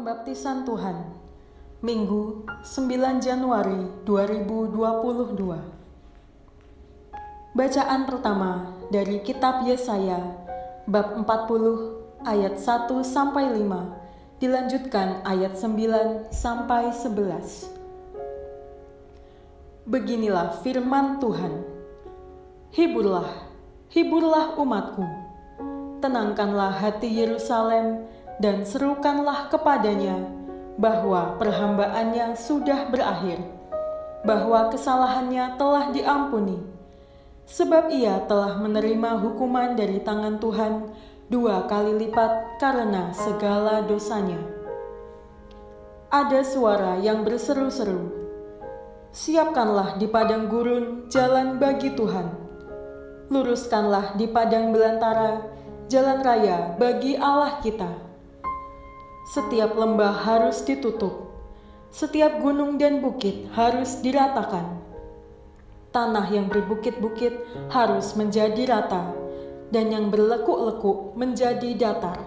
Pembaptisan Tuhan. Minggu 9 Januari 2022 Bacaan pertama dari kitab Yesaya bab 40 ayat 1 sampai 5 dilanjutkan ayat 9 sampai 11 Beginilah firman Tuhan. Hiburlah hiburlah umatku. Tenangkanlah hati Yerusalem dan serukanlah kepadanya bahwa perhambaannya sudah berakhir, bahwa kesalahannya telah diampuni, sebab ia telah menerima hukuman dari tangan Tuhan dua kali lipat karena segala dosanya. Ada suara yang berseru-seru, "Siapkanlah di padang gurun jalan bagi Tuhan, luruskanlah di padang belantara jalan raya bagi Allah kita." Setiap lembah harus ditutup, setiap gunung dan bukit harus diratakan. Tanah yang berbukit-bukit harus menjadi rata, dan yang berlekuk-lekuk menjadi datar.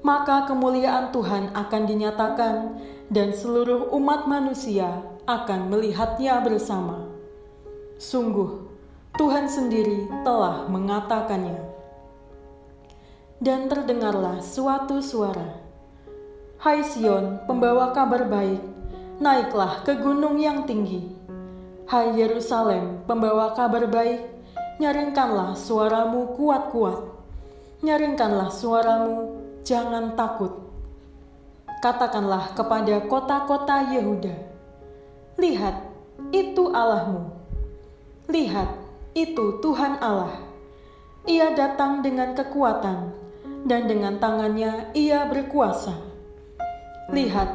Maka kemuliaan Tuhan akan dinyatakan, dan seluruh umat manusia akan melihatnya bersama. Sungguh, Tuhan sendiri telah mengatakannya. Dan terdengarlah suatu suara Hai Sion, pembawa kabar baik, naiklah ke gunung yang tinggi. Hai Yerusalem, pembawa kabar baik, nyaringkanlah suaramu kuat-kuat. Nyaringkanlah suaramu, jangan takut. Katakanlah kepada kota-kota Yehuda, Lihat, itu Allahmu. Lihat, itu Tuhan Allah. Ia datang dengan kekuatan, dan dengan tangannya ia berkuasa Lihat,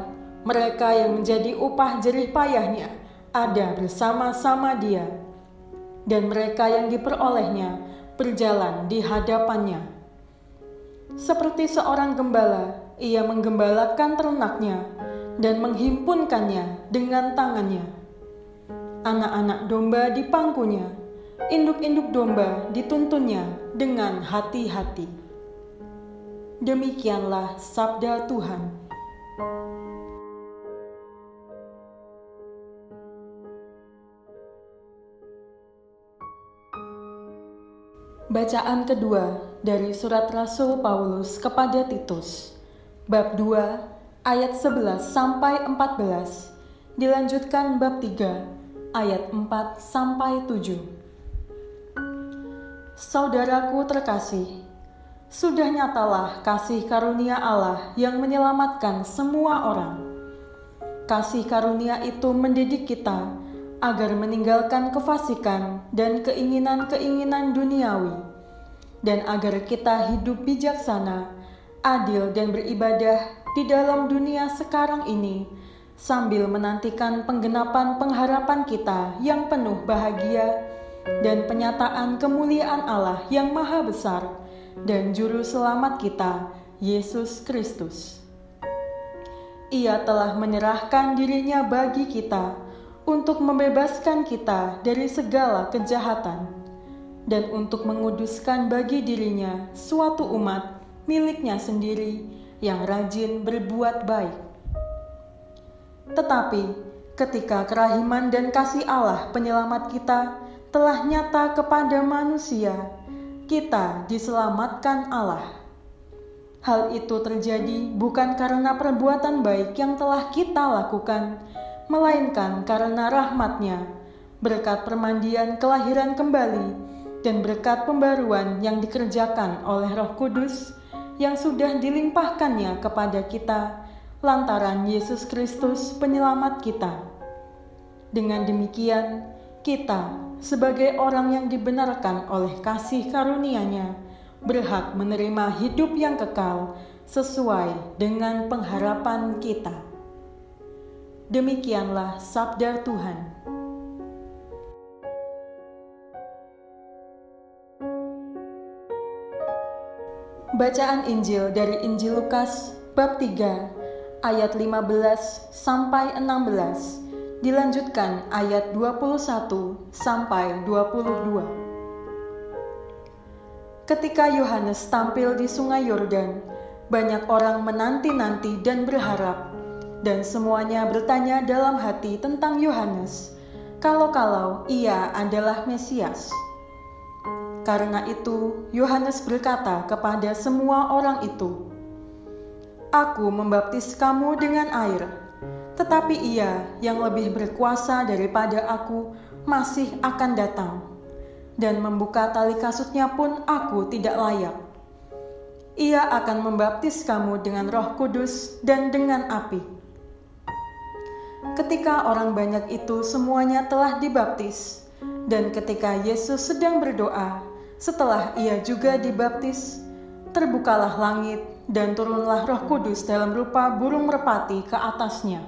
mereka yang menjadi upah jerih payahnya ada bersama-sama dia, dan mereka yang diperolehnya berjalan di hadapannya. Seperti seorang gembala, ia menggembalakan ternaknya dan menghimpunkannya dengan tangannya. Anak-anak domba di pangkunya, induk-induk domba dituntunnya dengan hati-hati. Demikianlah sabda Tuhan. Bacaan kedua dari surat Rasul Paulus kepada Titus, bab 2 ayat 11 sampai 14, dilanjutkan bab 3 ayat 4 sampai 7. Saudaraku terkasih, sudah nyatalah kasih karunia Allah yang menyelamatkan semua orang. Kasih karunia itu mendidik kita agar meninggalkan kefasikan dan keinginan-keinginan duniawi, dan agar kita hidup bijaksana, adil, dan beribadah di dalam dunia sekarang ini, sambil menantikan penggenapan pengharapan kita yang penuh bahagia dan penyataan kemuliaan Allah yang Maha Besar dan Juru Selamat kita, Yesus Kristus. Ia telah menyerahkan dirinya bagi kita untuk membebaskan kita dari segala kejahatan dan untuk menguduskan bagi dirinya suatu umat miliknya sendiri yang rajin berbuat baik. Tetapi ketika kerahiman dan kasih Allah penyelamat kita telah nyata kepada manusia, kita diselamatkan Allah. Hal itu terjadi bukan karena perbuatan baik yang telah kita lakukan, melainkan karena rahmatnya, berkat permandian kelahiran kembali, dan berkat pembaruan yang dikerjakan oleh roh kudus yang sudah dilimpahkannya kepada kita lantaran Yesus Kristus penyelamat kita. Dengan demikian, kita sebagai orang yang dibenarkan oleh kasih karunia-Nya berhak menerima hidup yang kekal sesuai dengan pengharapan kita. Demikianlah sabda Tuhan. Bacaan Injil dari Injil Lukas bab 3 ayat 15 sampai 16 dilanjutkan ayat 21 sampai 22. Ketika Yohanes tampil di Sungai Yordan, banyak orang menanti-nanti dan berharap, dan semuanya bertanya dalam hati tentang Yohanes, kalau-kalau ia adalah Mesias. Karena itu, Yohanes berkata kepada semua orang itu, "Aku membaptis kamu dengan air, tetapi Ia yang lebih berkuasa daripada aku masih akan datang, dan membuka tali kasutnya pun aku tidak layak. Ia akan membaptis kamu dengan Roh Kudus dan dengan api." Ketika orang banyak itu semuanya telah dibaptis, dan ketika Yesus sedang berdoa, setelah ia juga dibaptis, terbukalah langit dan turunlah roh kudus dalam rupa burung merpati ke atasnya.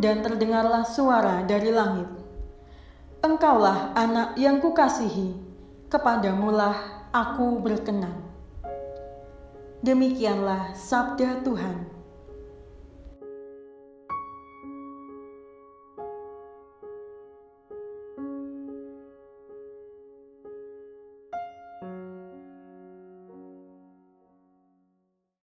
Dan terdengarlah suara dari langit. Engkaulah anak yang kukasihi, kepadamulah aku berkenan. Demikianlah sabda Tuhan.